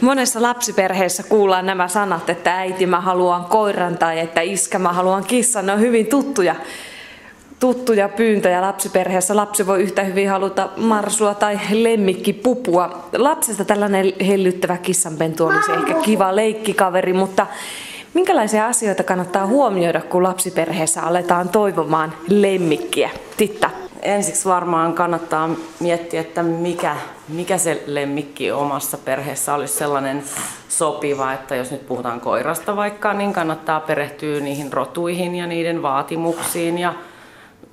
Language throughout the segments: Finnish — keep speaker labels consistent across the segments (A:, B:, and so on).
A: Monessa lapsiperheessä kuullaan nämä sanat, että äiti mä haluan koiran tai että iskä mä haluan kissan. Ne on hyvin tuttuja, tuttuja pyyntöjä lapsiperheessä. Lapsi voi yhtä hyvin haluta marsua tai lemmikkipupua. Lapsesta tällainen hellyttävä kissanpentu olisi ehkä kiva leikkikaveri, mutta minkälaisia asioita kannattaa huomioida, kun lapsiperheessä aletaan toivomaan lemmikkiä? Titta
B: ensiksi varmaan kannattaa miettiä, että mikä, mikä se lemmikki omassa perheessä olisi sellainen sopiva, että jos nyt puhutaan koirasta vaikka, niin kannattaa perehtyä niihin rotuihin ja niiden vaatimuksiin ja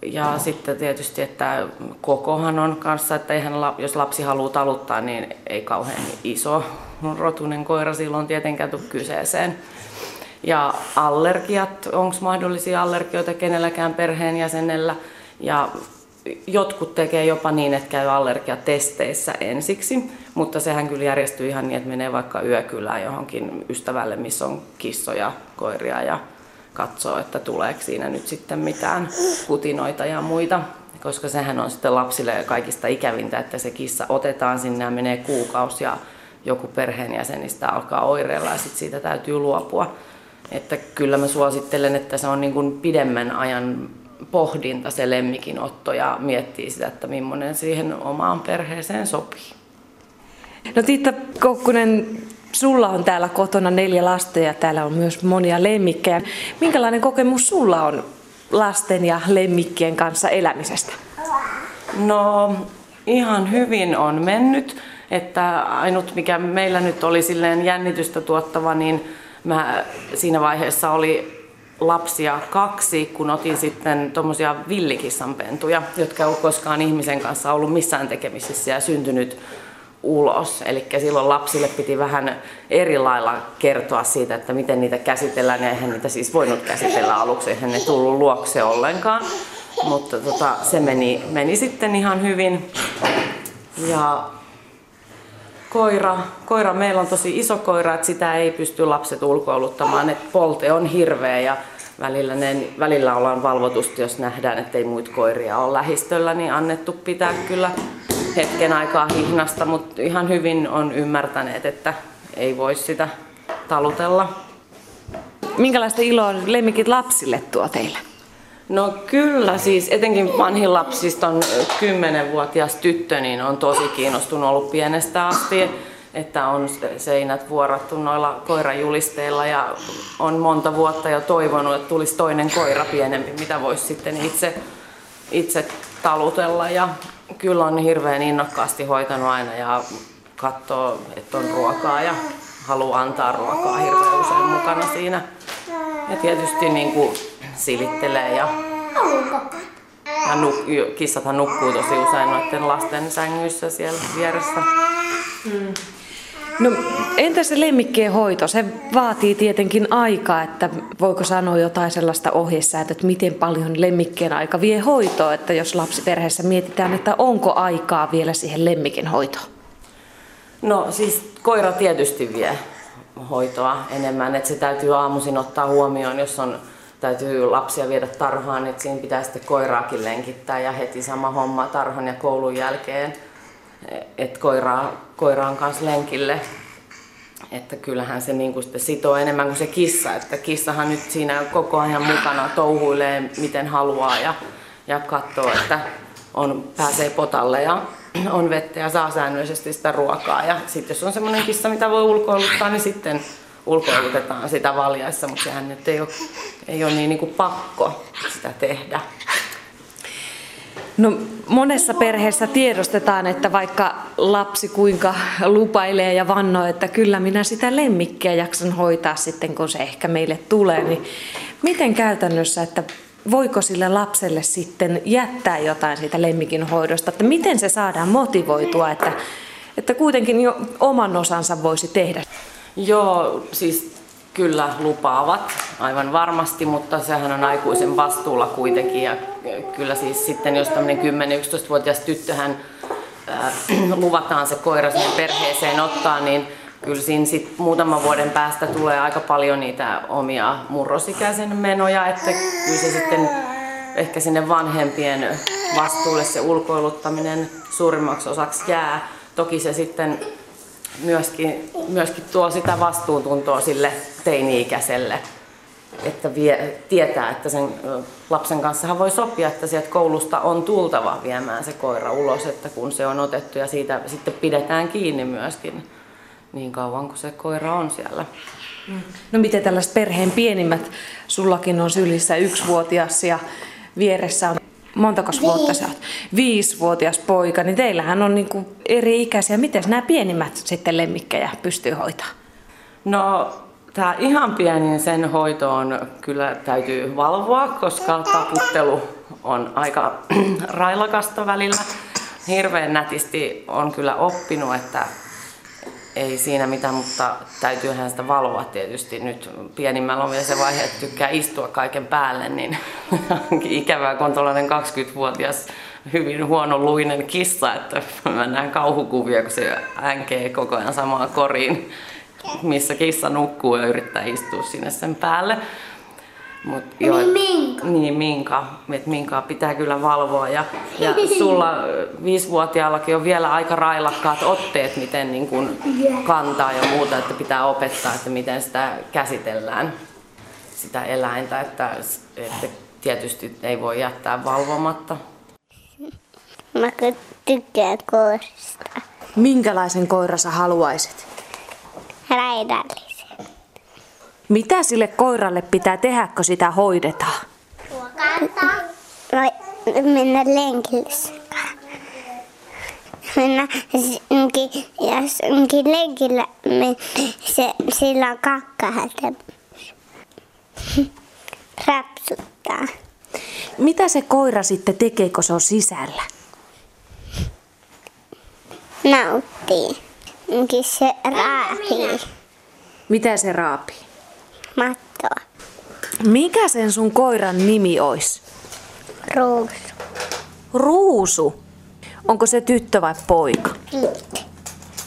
B: ja sitten tietysti, että kokohan on kanssa, että eihän, jos lapsi haluaa taluttaa, niin ei kauhean iso rotunen koira silloin tietenkään tule kyseeseen. Ja allergiat, onko mahdollisia allergioita kenelläkään perheenjäsenellä. Ja jotkut tekee jopa niin, että käy allergiatesteissä ensiksi, mutta sehän kyllä järjestyy ihan niin, että menee vaikka yökylään johonkin ystävälle, missä on kissoja, koiria ja katsoo, että tuleeko siinä nyt sitten mitään kutinoita ja muita, koska sehän on sitten lapsille kaikista ikävintä, että se kissa otetaan sinne ja menee kuukausi ja joku perheenjäsenistä alkaa oireilla ja sitten siitä täytyy luopua. Että kyllä mä suosittelen, että se on niin kuin pidemmän ajan pohdinta se lemmikinotto ja miettii sitä, että millainen siihen omaan perheeseen sopii.
A: No Tiitta Kokkunen, sulla on täällä kotona neljä lasta ja täällä on myös monia lemmikkejä. Minkälainen kokemus sulla on lasten ja lemmikkien kanssa elämisestä?
B: No ihan hyvin on mennyt, että ainut mikä meillä nyt oli silleen jännitystä tuottava, niin mä siinä vaiheessa oli lapsia kaksi, kun otin sitten tuommoisia villikissanpentuja, jotka ei ole koskaan ihmisen kanssa ollut missään tekemisissä ja syntynyt ulos. Eli silloin lapsille piti vähän eri lailla kertoa siitä, että miten niitä käsitellään. Ja eihän niitä siis voinut käsitellä aluksi, eihän ne tullut luokse ollenkaan. Mutta tota, se meni, meni sitten ihan hyvin. Ja koira, koira, meillä on tosi iso koira, että sitä ei pysty lapset ulkoiluttamaan, että polte on hirveä ja välillä, ne, välillä ollaan valvotusti, jos nähdään, että ei muita koiria ole lähistöllä, niin annettu pitää kyllä hetken aikaa hihnasta, mutta ihan hyvin on ymmärtäneet, että ei voi sitä talutella.
A: Minkälaista iloa lemmikit lapsille tuo teille?
B: No kyllä, siis etenkin vanhin lapsista on 10-vuotias tyttö, niin on tosi kiinnostunut ollut pienestä asti, että on seinät vuorattu noilla koirajulisteilla ja on monta vuotta jo toivonut, että tulisi toinen koira pienempi, mitä voisi sitten itse, itse talutella ja kyllä on hirveän innokkaasti hoitanut aina ja katsoo, että on ruokaa ja haluaa antaa ruokaa hirveän usein mukana siinä. Ja tietysti niin kuin silittelee ja, ja nuk, kissathan nukkuu tosi usein noiden lasten sängyissä siellä vieressä.
A: Mm. No, entä se lemmikkien hoito? Se vaatii tietenkin aikaa, että voiko sanoa jotain sellaista ohjesäätöä, että miten paljon lemmikkien aika vie hoitoa, että jos lapsiperheessä mietitään, että onko aikaa vielä siihen lemmikin hoitoon?
B: No siis koira tietysti vie hoitoa enemmän, että se täytyy aamuisin ottaa huomioon, jos on täytyy lapsia viedä tarhaan, niin siinä pitää sitten koiraakin lenkittää ja heti sama homma tarhan ja koulun jälkeen, että koiraa, koiraan kanssa lenkille. Että kyllähän se niin sitten sitoo enemmän kuin se kissa, että kissahan nyt siinä koko ajan mukana touhuilee miten haluaa ja, ja katsoo, että on, pääsee potalle ja on vettä ja saa säännöllisesti sitä ruokaa. Ja sitten jos on semmoinen kissa, mitä voi ulkoiluttaa, niin sitten ulkoilutetaan sitä valjaissa, mutta sehän nyt ei ole, ei ole niin, niin kuin pakko sitä tehdä.
A: No, monessa perheessä tiedostetaan, että vaikka lapsi kuinka lupailee ja vannoo, että kyllä minä sitä lemmikkiä jaksan hoitaa sitten, kun se ehkä meille tulee, niin miten käytännössä, että voiko sille lapselle sitten jättää jotain siitä lemmikin hoidosta, että miten se saadaan motivoitua, että, että kuitenkin jo oman osansa voisi tehdä?
B: Joo, siis kyllä lupaavat aivan varmasti, mutta sehän on aikuisen vastuulla kuitenkin. Ja kyllä siis sitten, jos tämmöinen 10-11-vuotias tyttöhän äh, luvataan se koira sinne perheeseen ottaa, niin kyllä siinä sit muutaman vuoden päästä tulee aika paljon niitä omia murrosikäisen menoja, että kyllä se sitten ehkä sinne vanhempien vastuulle se ulkoiluttaminen suurimmaksi osaksi jää. Toki se sitten myöskin, myöskin tuo sitä vastuuntuntoa sille teini-ikäiselle että vie, tietää, että sen lapsen kanssa voi sopia, että sieltä koulusta on tultava viemään se koira ulos, että kun se on otettu ja siitä sitten pidetään kiinni myöskin niin kauan kuin se koira on siellä.
A: No miten tällaiset perheen pienimmät, sullakin on sylissä yksivuotias ja vieressä on montako vuotta sä oot? Viisivuotias poika, niin teillähän on niin eri ikäisiä. Miten nämä pienimmät sitten lemmikkejä pystyy hoitamaan?
B: No Tämä ihan pienin sen hoitoon kyllä täytyy valvoa, koska taputtelu on aika railakasta välillä. Hirveän nätisti on kyllä oppinut, että ei siinä mitään, mutta täytyyhän sitä valvoa tietysti. Nyt pienimmällä on vielä se vaihe, että tykkää istua kaiken päälle, niin onkin ikävää, kun on tuollainen 20-vuotias hyvin huonoluinen kissa, että mä näen kauhukuvia, kun se änkee koko ajan samaan koriin missä kissa nukkuu ja yrittää istua sinne sen päälle.
C: Mut jo, niin minka.
B: Niin minka. Et minkaa pitää kyllä valvoa. Ja, ja sulla viisivuotiaallakin on vielä aika railakkaat otteet, miten niin kun kantaa ja muuta, että pitää opettaa, että miten sitä käsitellään, sitä eläintä. Että, että tietysti ei voi jättää valvomatta.
C: Mä tykkään koirista.
A: Minkälaisen koira sä haluaisit?
C: raidallisen.
A: Mitä sille koiralle pitää tehdä, kun sitä hoidetaan?
C: Ruokata. No, mennä lenkille mennä jos onkin lenkillä, se, sillä on kakka Rapsuttaa.
A: Mitä se koira sitten tekee, kun se on sisällä?
C: Nauttii. Onkin se raapii.
A: Mitä se raapii?
C: Mattoa.
A: Mikä sen sun koiran nimi olisi?
C: Ruusu.
A: Ruusu? Onko se tyttö vai poika?
C: Tyttö.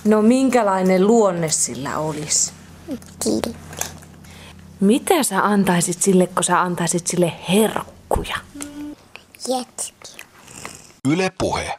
A: No minkälainen luonne sillä olisi?
C: Kiltti.
A: Mitä sä antaisit sille, kun sä antaisit sille herkkuja?
C: Jetski.
D: Yle puhe.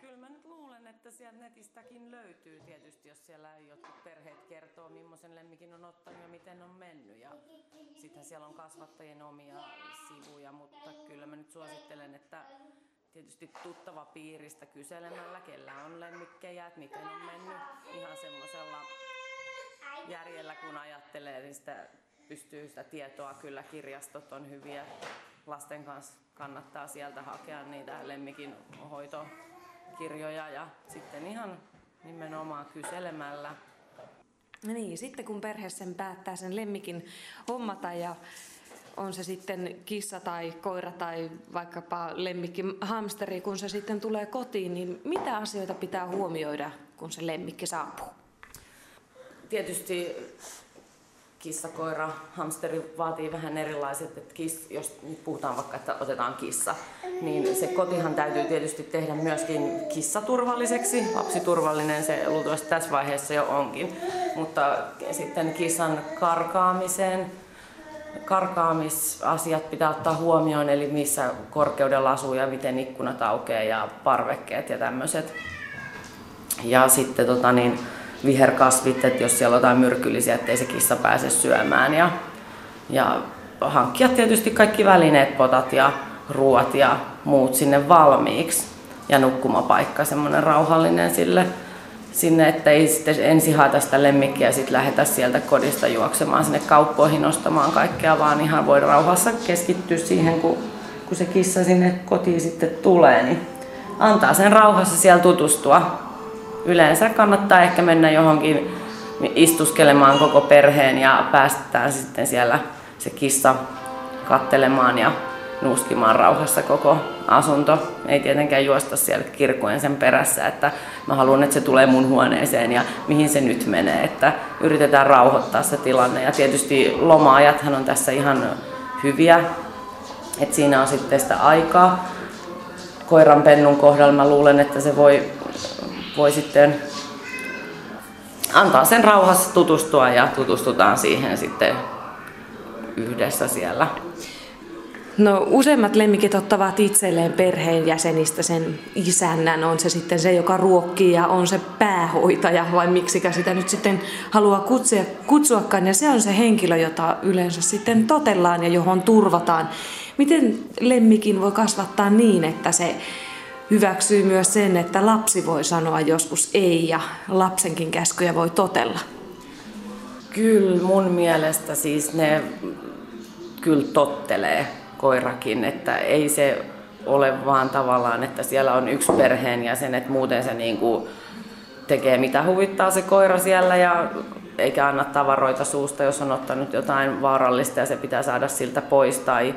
B: Kyllä mä nyt luulen, että sieltä netistäkin löytyy tietysti, jos siellä jotkut perheet kertoo, millaisen lemmikin on ottanut ja miten on mennyt. Ja sitten siellä on kasvattajien omia sivuja, mutta kyllä mä nyt suosittelen, että tietysti tuttava piiristä kyselemällä, kellä on lemmikkejä, että miten on mennyt ihan semmoisella järjellä kun ajattelee, niin sitä pystyy sitä tietoa kyllä, kirjastot on hyviä. Lasten kanssa kannattaa sieltä hakea niitä lemmikin hoitokirjoja ja sitten ihan nimenomaan kyselemällä.
A: No niin, sitten kun perhe sen päättää sen lemmikin hommata ja on se sitten kissa tai koira tai vaikkapa lemmikki hamsteri, kun se sitten tulee kotiin, niin mitä asioita pitää huomioida, kun se lemmikki saapuu?
B: tietysti kissa, koira, hamsteri vaatii vähän erilaiset, että kiss, jos nyt puhutaan vaikka, että otetaan kissa, niin se kotihan täytyy tietysti tehdä myöskin kissaturvalliseksi. Lapsiturvallinen se luultavasti tässä vaiheessa jo onkin, mutta sitten kissan karkaamiseen, karkaamisasiat pitää ottaa huomioon, eli missä korkeudella asuu ja miten ikkunat aukeaa ja parvekkeet ja tämmöiset. Ja sitten tota niin, viherkasvit, että jos siellä on jotain myrkyllisiä, ettei se kissa pääse syömään. Ja, ja hankkia tietysti kaikki välineet, potat ja ruoat ja muut sinne valmiiksi. Ja nukkumapaikka, semmoinen rauhallinen sille, sinne, että ei sitten ensin haeta sitä lemmikkiä ja sitten lähetä sieltä kodista juoksemaan sinne kauppoihin ostamaan kaikkea, vaan ihan voi rauhassa keskittyä siihen, kun, kun se kissa sinne kotiin sitten tulee, niin antaa sen rauhassa siellä tutustua yleensä kannattaa ehkä mennä johonkin istuskelemaan koko perheen ja päästetään sitten siellä se kissa kattelemaan ja nuuskimaan rauhassa koko asunto. Ei tietenkään juosta siellä kirkkojen sen perässä, että mä haluan, että se tulee mun huoneeseen ja mihin se nyt menee. Että yritetään rauhoittaa se tilanne ja tietysti loma-ajathan on tässä ihan hyviä Et siinä on sitten sitä aikaa. Koiran pennun kohdalla mä luulen, että se voi, voi sitten antaa sen rauhassa tutustua ja tutustutaan siihen sitten yhdessä siellä.
A: No useimmat lemmikit ottavat itselleen perheenjäsenistä sen isännän, on se sitten se, joka ruokkii ja on se päähoitaja vai miksikä sitä nyt sitten haluaa kutsua, kutsuakaan. Ja se on se henkilö, jota yleensä sitten totellaan ja johon turvataan. Miten lemmikin voi kasvattaa niin, että se hyväksyy myös sen, että lapsi voi sanoa joskus ei ja lapsenkin käskyjä voi totella?
B: Kyllä mun mielestä siis ne kyllä tottelee koirakin, että ei se ole vaan tavallaan, että siellä on yksi perheenjäsen, että muuten se niin kuin tekee mitä huvittaa se koira siellä ja eikä anna tavaroita suusta, jos on ottanut jotain vaarallista ja se pitää saada siltä pois tai,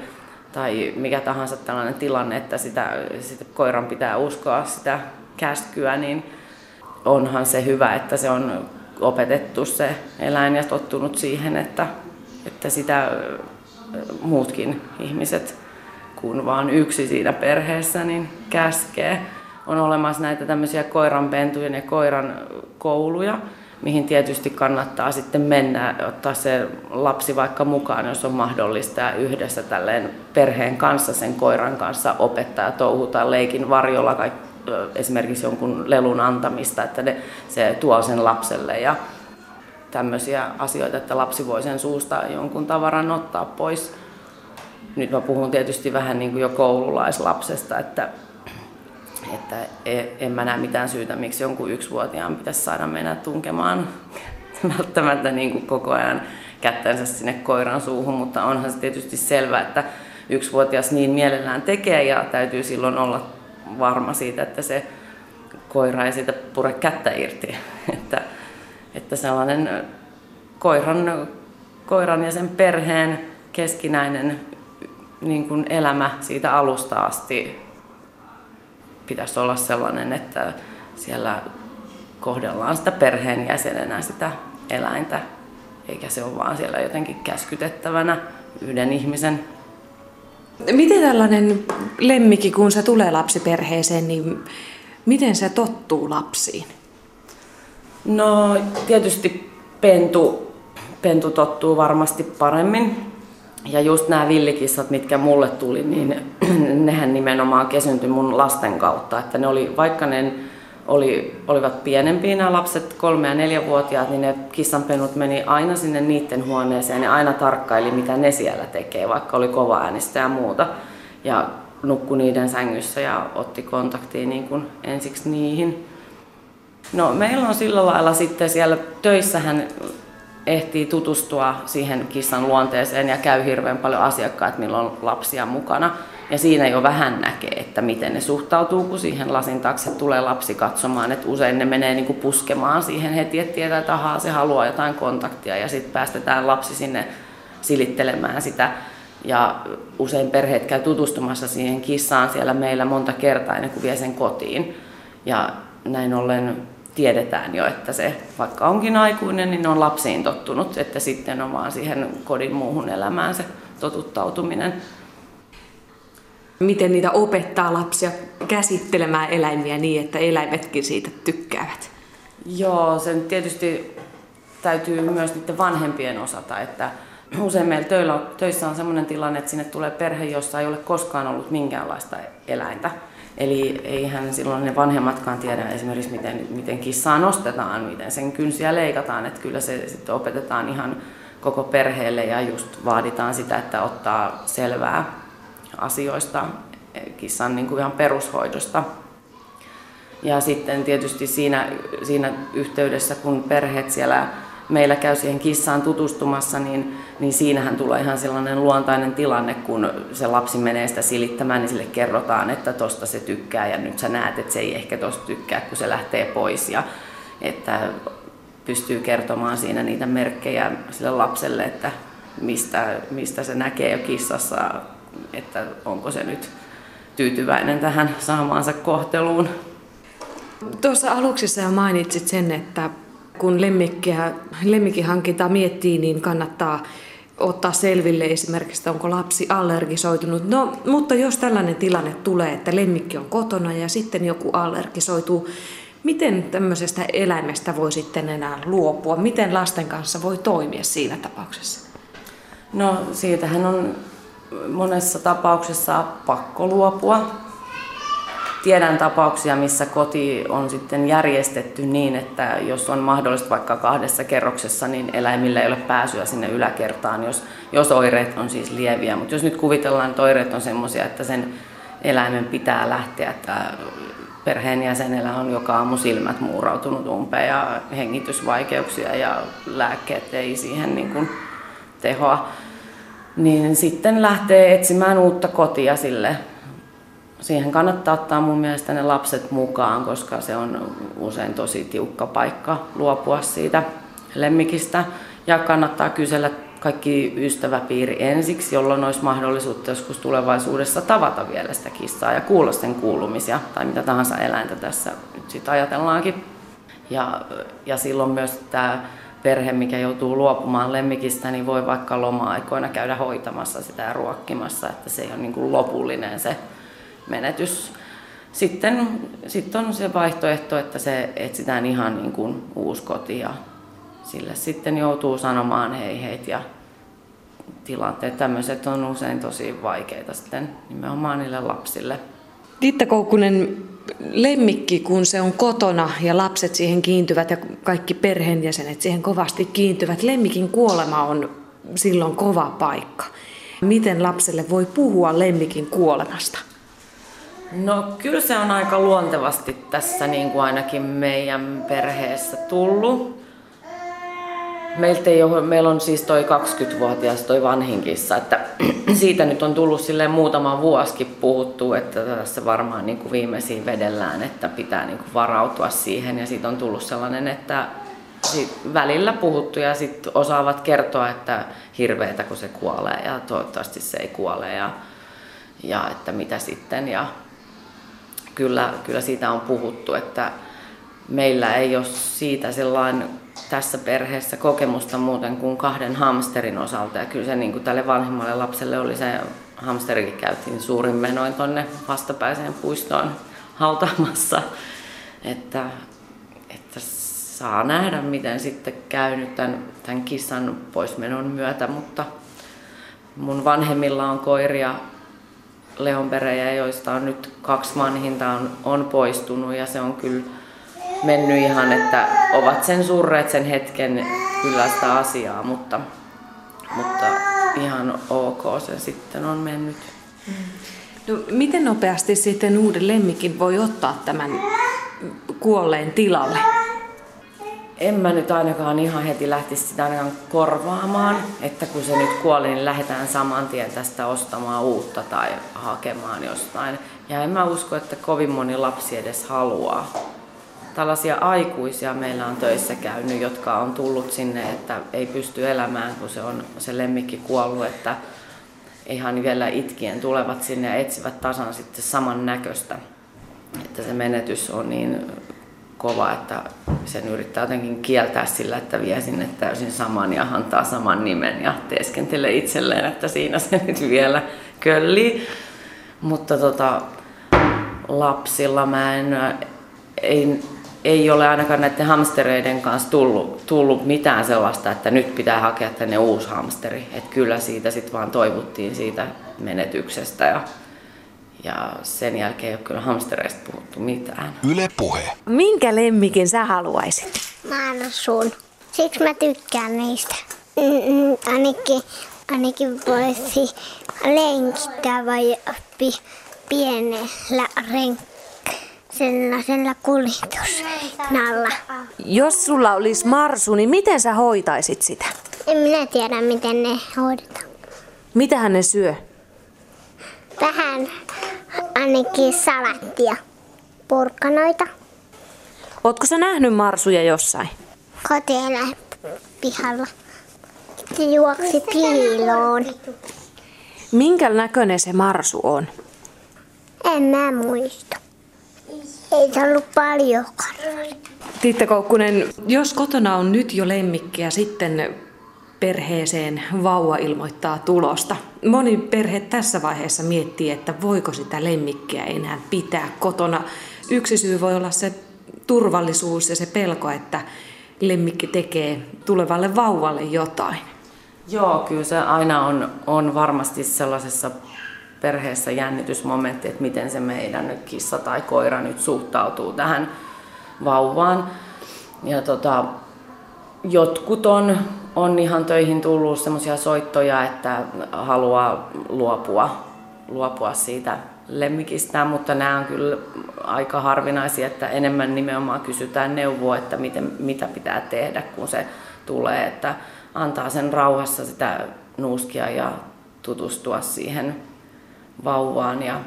B: tai mikä tahansa tällainen tilanne, että sitä, sitä koiran pitää uskoa sitä käskyä, niin onhan se hyvä, että se on opetettu se eläin ja tottunut siihen, että, että sitä muutkin ihmiset kuin vaan yksi siinä perheessä niin käskee. On olemassa näitä tämmöisiä koiranpentujen ja koiran kouluja, mihin tietysti kannattaa sitten mennä, ottaa se lapsi vaikka mukaan, jos on mahdollista, ja yhdessä tälleen perheen kanssa, sen koiran kanssa opettaa ja touhuta leikin varjolla esimerkiksi jonkun lelun antamista, että ne, se tuo sen lapselle ja tämmöisiä asioita, että lapsi voi sen suusta jonkun tavaran ottaa pois. Nyt mä puhun tietysti vähän niin kuin jo koululaislapsesta, että, että e, en mä näe mitään syytä, miksi jonkun yksivuotiaan pitäisi saada mennä tunkemaan välttämättä niin kuin koko ajan kättänsä sinne koiran suuhun, mutta onhan se tietysti selvää, että yksivuotias niin mielellään tekee ja täytyy silloin olla varma siitä, että se koira ei siitä pure kättä irti. että että sellainen koiran, koiran ja sen perheen keskinäinen niin kuin elämä siitä alusta asti pitäisi olla sellainen, että siellä kohdellaan sitä perheenjäsenenä sitä eläintä, eikä se ole vaan siellä jotenkin käskytettävänä yhden ihmisen.
A: Miten tällainen lemmikki, kun se tulee lapsiperheeseen, niin miten se tottuu lapsiin?
B: No tietysti pentu, pentu tottuu varmasti paremmin. Ja just nämä villikissat, mitkä mulle tuli, niin nehän nimenomaan kesyntyi mun lasten kautta. Että ne oli, vaikka ne oli, olivat pienempiä nämä lapset, kolme- ja neljävuotiaat, niin ne kissanpenut meni aina sinne niiden huoneeseen ja aina tarkkaili, mitä ne siellä tekee, vaikka oli kova äänistä ja muuta. Ja nukkui niiden sängyssä ja otti kontaktia niin kuin ensiksi niihin. No meillä on sillä lailla sitten siellä töissähän ehtii tutustua siihen kissan luonteeseen ja käy hirveän paljon asiakkaat, millä on lapsia mukana. Ja siinä jo vähän näkee, että miten ne suhtautuu, kun siihen lasin taakse tulee lapsi katsomaan. Että usein ne menee niin kuin puskemaan siihen heti, että tietää, että ahaa, se haluaa jotain kontaktia. Ja sitten päästetään lapsi sinne silittelemään sitä. Ja usein perheet käy tutustumassa siihen kissaan siellä meillä monta kertaa ennen kuin vie sen kotiin. Ja näin ollen tiedetään jo, että se vaikka onkin aikuinen, niin on lapsiin tottunut, että sitten on vaan siihen kodin muuhun elämään se totuttautuminen.
A: Miten niitä opettaa lapsia käsittelemään eläimiä niin, että eläimetkin siitä tykkäävät?
B: Joo, sen tietysti täytyy myös niiden vanhempien osata, että usein meillä töissä on sellainen tilanne, että sinne tulee perhe, jossa ei ole koskaan ollut minkäänlaista eläintä. Eli eihän silloin ne vanhemmatkaan tiedä esimerkiksi, miten, miten kissaa nostetaan, miten sen kynsiä leikataan. Että kyllä se sitten opetetaan ihan koko perheelle ja just vaaditaan sitä, että ottaa selvää asioista, kissan niin kuin ihan perushoidosta. Ja sitten tietysti siinä, siinä yhteydessä, kun perheet siellä meillä käy siihen kissaan tutustumassa, niin, niin siinähän tulee ihan sellainen luontainen tilanne, kun se lapsi menee sitä silittämään, niin sille kerrotaan, että tosta se tykkää ja nyt sä näet, että se ei ehkä tosta tykkää, kun se lähtee pois. Ja että pystyy kertomaan siinä niitä merkkejä sille lapselle, että mistä, mistä se näkee jo kissassa, että onko se nyt tyytyväinen tähän saamaansa kohteluun.
A: Tuossa aluksi sä mainitsit sen, että kun lemmikkiä, lemmikihankintaa miettii, niin kannattaa ottaa selville esimerkiksi, että onko lapsi allergisoitunut. No, mutta jos tällainen tilanne tulee, että lemmikki on kotona ja sitten joku allergisoituu, miten tämmöisestä eläimestä voi sitten enää luopua? Miten lasten kanssa voi toimia siinä tapauksessa?
B: No siitähän on monessa tapauksessa pakko luopua. Tiedän tapauksia, missä koti on sitten järjestetty niin, että jos on mahdollista vaikka kahdessa kerroksessa, niin eläimillä ei ole pääsyä sinne yläkertaan, jos, jos oireet on siis lieviä. Mutta jos nyt kuvitellaan, että oireet on sellaisia, että sen eläimen pitää lähteä, että perheenjäsenellä on joka aamu silmät muurautunut umpeen ja hengitysvaikeuksia ja lääkkeet ei siihen niin kuin tehoa, niin sitten lähtee etsimään uutta kotia sille. Siihen kannattaa ottaa mun mielestä ne lapset mukaan, koska se on usein tosi tiukka paikka luopua siitä lemmikistä. Ja kannattaa kysellä kaikki ystäväpiiri ensiksi, jolloin olisi mahdollisuutta joskus tulevaisuudessa tavata vielä sitä kissaa ja kuulla sen kuulumisia tai mitä tahansa eläintä tässä nyt sitten ajatellaankin. Ja, ja silloin myös tämä perhe, mikä joutuu luopumaan lemmikistä, niin voi vaikka loma-aikoina käydä hoitamassa sitä ja ruokkimassa, että se ei ole niin kuin lopullinen se menetys. Sitten, sitten on se vaihtoehto, että se etsitään ihan niin kuin uusi koti ja sille sitten joutuu sanomaan hei heit ja tilanteet. Tämmöiset on usein tosi vaikeita sitten nimenomaan niille lapsille.
A: Titta Koukkunen, lemmikki, kun se on kotona ja lapset siihen kiintyvät ja kaikki perheenjäsenet siihen kovasti kiintyvät, lemmikin kuolema on silloin kova paikka. Miten lapselle voi puhua lemmikin kuolemasta?
B: No kyllä se on aika luontevasti tässä niin kuin ainakin meidän perheessä tullut. Meiltä ei ole, meillä on siis toi 20-vuotias toi vanhinkissa, että siitä nyt on tullut silleen muutama vuosikin puhuttu, että tässä varmaan niin kuin viimeisiin vedellään, että pitää niin kuin varautua siihen ja siitä on tullut sellainen, että sit välillä puhuttu ja sitten osaavat kertoa, että hirveetä kun se kuolee ja toivottavasti se ei kuole ja, ja että mitä sitten ja kyllä, kyllä siitä on puhuttu, että meillä ei ole siitä sellainen tässä perheessä kokemusta muuten kuin kahden hamsterin osalta. Ja kyllä se niin kuin tälle vanhemmalle lapselle oli se hamsterikin käytiin suurin menoin tuonne vastapäiseen puistoon hautaamassa. Että, että saa nähdä, miten sitten käy nyt tämän, tämän kissan poismenon myötä, mutta mun vanhemmilla on koiria leonperejä, joista on nyt kaksi vanhinta on, on poistunut ja se on kyllä mennyt ihan, että ovat sen surreet sen hetken kyllä sitä asiaa, mutta, mutta ihan ok se sitten on mennyt.
A: No, miten nopeasti sitten uuden lemmikin voi ottaa tämän kuolleen tilalle?
B: En mä nyt ainakaan ihan heti lähtisi sitä ainakaan korvaamaan, että kun se nyt kuoli, niin lähdetään saman tien tästä ostamaan uutta tai hakemaan jostain. Ja en mä usko, että kovin moni lapsi edes haluaa tällaisia aikuisia meillä on töissä käynyt, jotka on tullut sinne, että ei pysty elämään, kun se on se lemmikki kuollut, että ihan vielä itkien tulevat sinne ja etsivät tasan sitten saman näköistä. Että se menetys on niin kova, että sen yrittää jotenkin kieltää sillä, että vie sinne täysin saman ja antaa saman nimen ja teeskentelee itselleen, että siinä se nyt vielä köllii. Mutta tota, lapsilla mä en, ei, ei ole ainakaan näiden hamstereiden kanssa tullut, tullut mitään sellaista, että nyt pitää hakea tänne uusi hamsteri. Että kyllä siitä sitten vaan toivuttiin siitä menetyksestä ja, ja sen jälkeen ei ole kyllä hamstereista puhuttu mitään.
D: Yle Puhe.
A: Minkä lemmikin sä haluaisit?
C: Marsun. Siksi mä tykkään niistä. Mm-mm, ainakin, ainakin voisi lenkittää vai pi, pienellä renk sellaisella kuljetusnalla.
A: Jos sulla olisi marsu, niin miten sä hoitaisit sitä?
C: En minä tiedä, miten ne hoidetaan.
A: Mitähän ne syö?
C: Vähän ainakin salattia, porkkanoita,
A: Ootko sä nähnyt marsuja jossain?
C: kotieläin pihalla. Se juoksi piiloon.
A: Minkä näköinen se marsu on?
C: En mä muista. Ei se ollut paljonkaan.
A: Titta Koukkunen, jos kotona on nyt jo lemmikki ja sitten perheeseen vauva ilmoittaa tulosta. Moni perhe tässä vaiheessa miettii, että voiko sitä lemmikkiä enää pitää kotona. Yksi syy voi olla se turvallisuus ja se pelko, että lemmikki tekee tulevalle vauvalle jotain.
B: Joo, kyllä se aina on, on varmasti sellaisessa perheessä jännitysmomentti, että miten se meidän nyt kissa tai koira nyt suhtautuu tähän vauvaan. Ja tota, jotkut on, on ihan töihin tullut semmoisia soittoja, että haluaa luopua, luopua siitä lemmikistä, mutta nämä on kyllä aika harvinaisia, että enemmän nimenomaan kysytään neuvoa, että miten, mitä pitää tehdä, kun se tulee, että antaa sen rauhassa sitä nuuskia ja tutustua siihen vauvaan. Ja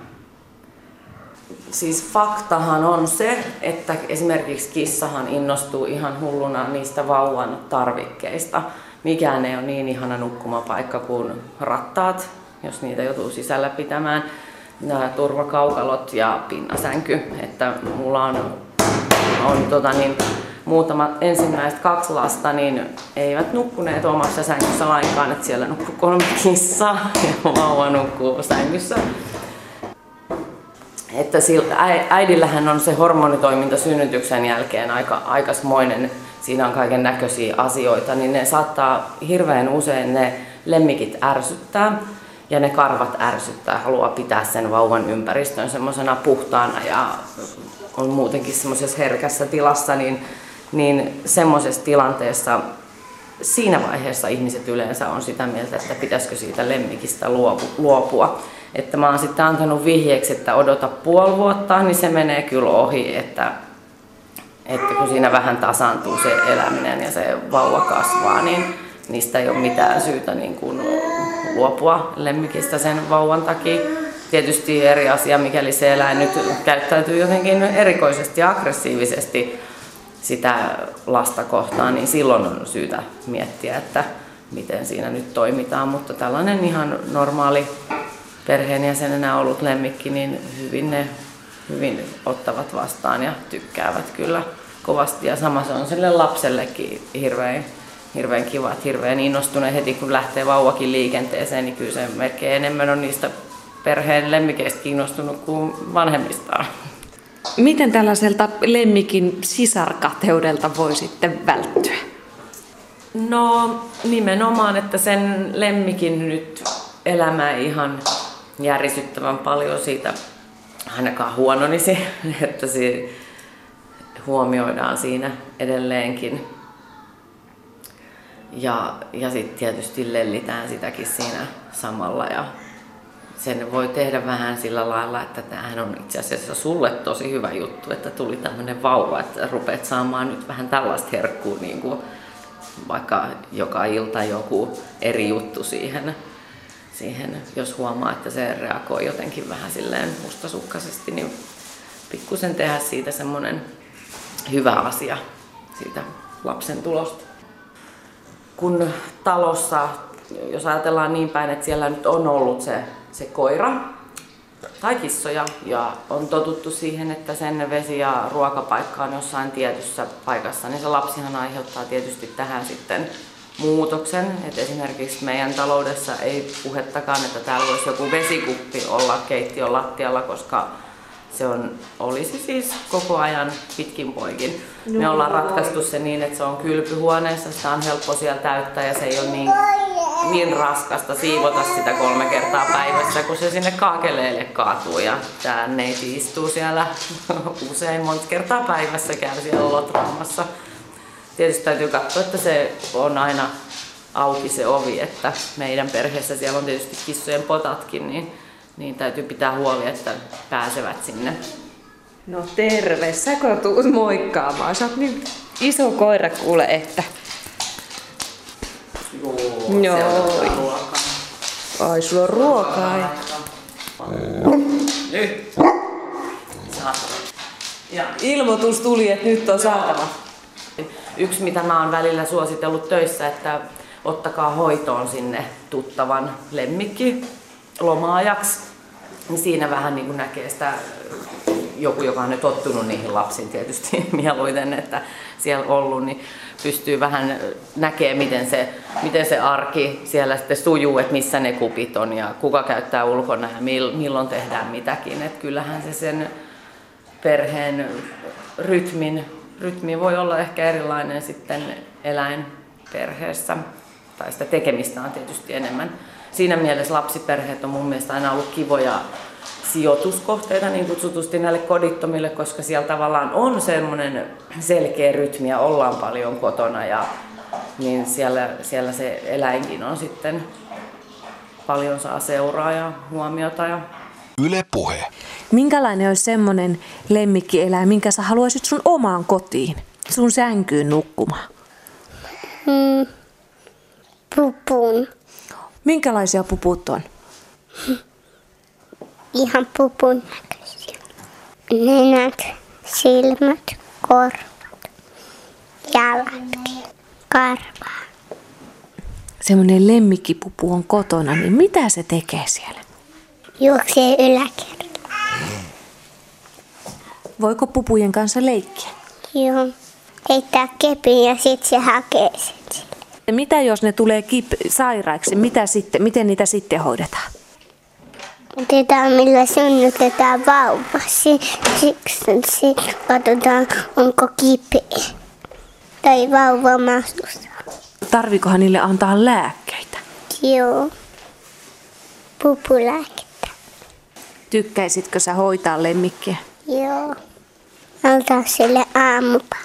B: siis faktahan on se, että esimerkiksi kissahan innostuu ihan hulluna niistä vauvan tarvikkeista. Mikään ei ole niin ihana nukkumapaikka kuin rattaat, jos niitä joutuu sisällä pitämään. Nämä turvakaukalot ja pinnasänky. Että mulla on, on tota niin, muutama ensimmäiset kaksi lasta, niin eivät nukkuneet omassa sängyssä lainkaan, että siellä nukkuu kolme kissaa ja vauva nukkuu sängyssä. Että äidillähän on se hormonitoiminta synnytyksen jälkeen aika aikaismoinen, siinä on kaiken näköisiä asioita, niin ne saattaa hirveän usein ne lemmikit ärsyttää ja ne karvat ärsyttää, haluaa pitää sen vauvan ympäristön semmoisena puhtaana ja on muutenkin semmoisessa herkässä tilassa, niin niin semmoisessa tilanteessa siinä vaiheessa ihmiset yleensä on sitä mieltä, että pitäisikö siitä lemmikistä luopua. Että mä oon sitten antanut vihjeeksi, että odota puoli vuotta, niin se menee kyllä ohi, että, että kun siinä vähän tasaantuu se eläminen ja se vauva kasvaa, niin niistä ei ole mitään syytä niin kuin luopua lemmikistä sen vauvan takia. Tietysti eri asia, mikäli se eläin nyt käyttäytyy jotenkin erikoisesti ja aggressiivisesti, sitä lasta kohtaan, niin silloin on syytä miettiä, että miten siinä nyt toimitaan. Mutta tällainen ihan normaali perheenjäsenenä ollut lemmikki, niin hyvin ne hyvin ottavat vastaan ja tykkäävät kyllä kovasti. Ja sama se on sille lapsellekin hirveän, hirveän kiva, että hirveän innostunut heti kun lähtee vauvakin liikenteeseen, niin kyllä se melkein enemmän on niistä perheen lemmikeistä kiinnostunut kuin vanhemmistaan.
A: Miten tällaiselta lemmikin sisarkateudelta voi sitten välttyä?
B: No nimenomaan, että sen lemmikin nyt elämä ihan järisyttävän paljon siitä ainakaan huononisi, että se huomioidaan siinä edelleenkin. Ja, ja sitten tietysti lellitään sitäkin siinä samalla ja sen voi tehdä vähän sillä lailla, että tämähän on itse asiassa sulle tosi hyvä juttu, että tuli tämmöinen vauva, että rupeat saamaan nyt vähän tällaista herkkua, niin kuin vaikka joka ilta joku eri juttu siihen, siihen, jos huomaa, että se reagoi jotenkin vähän silleen mustasukkaisesti, niin pikkusen tehdä siitä semmoinen hyvä asia siitä lapsen tulosta. Kun talossa, jos ajatellaan niin päin, että siellä nyt on ollut se se koira tai kissoja ja on totuttu siihen, että sen vesi- ja ruokapaikka on jossain tietyssä paikassa, niin se lapsihan aiheuttaa tietysti tähän sitten muutoksen. Et esimerkiksi meidän taloudessa ei puhettakaan, että täällä voisi joku vesikuppi olla keittiön lattialla, koska se on, olisi siis koko ajan pitkin poikin. No. Me ollaan ratkaistu se niin, että se on kylpyhuoneessa, sitä on helppo siellä täyttää ja se ei ole niin, niin raskasta siivota sitä kolme kertaa päivässä, kun se sinne kaakeleelle kaatuu. Ja tämä neiti istuu siellä usein monta kertaa päivässä, käy siellä lotraamassa. Tietysti täytyy katsoa, että se on aina auki se ovi, että meidän perheessä siellä on tietysti kissojen potatkin, niin niin täytyy pitää huoli, että pääsevät sinne.
A: No terve, säkö tuut moikkaamaan? Sä oot niin iso koira kuule, että...
B: Joo, Joo.
A: Ai, sulla on ruokaa.
B: Nyt.
A: Ja. Ilmoitus tuli, että nyt on saatava.
B: Yksi, mitä mä oon välillä suositellut töissä, että ottakaa hoitoon sinne tuttavan lemmikki lomaajaksi, niin siinä vähän niin näkee sitä joku, joka on nyt tottunut niihin lapsiin tietysti mieluiten, että siellä ollut, niin pystyy vähän näkemään, miten se, miten se arki siellä sitten sujuu, että missä ne kupit on ja kuka käyttää ulkona ja milloin tehdään mitäkin. Että kyllähän se sen perheen rytmin, rytmi voi olla ehkä erilainen sitten eläinperheessä, tai sitä tekemistä on tietysti enemmän. Siinä mielessä lapsiperheet on mun mielestä aina ollut kivoja sijoituskohteita niin kutsutusti näille kodittomille, koska siellä tavallaan on semmoinen selkeä rytmi ja ollaan paljon kotona ja niin siellä, siellä se eläinkin on sitten paljon saa seuraa ja huomiota. Ja...
D: Yle Puhe.
A: Minkälainen olisi semmoinen lemmikkieläin, minkä sä haluaisit sun omaan kotiin, sun sänkyyn nukkumaan?
C: Mm, pupun.
A: Minkälaisia puput on?
C: Ihan pupun näköisiä. Nenät, silmät, korvat, jalat, karva.
A: Semmoinen lemmikkipupu on kotona, niin mitä se tekee siellä?
C: Juoksee yläkerralla.
A: Voiko pupujen kanssa leikkiä?
C: Joo. Heittää kepin ja sitten se hakee sen.
A: Mitä jos ne tulee kip- sairaiksi? Mitä sitten, miten niitä sitten hoidetaan?
C: Otetaan millä synnytetään vauva. Si- Siksi si- katsotaan, onko kipeä. Tai vauva masussa.
A: Tarvikohan niille antaa lääkkeitä?
C: Joo. Pupulääkettä.
A: Tykkäisitkö sä hoitaa lemmikkiä?
C: Joo. Antaa sille aamupa.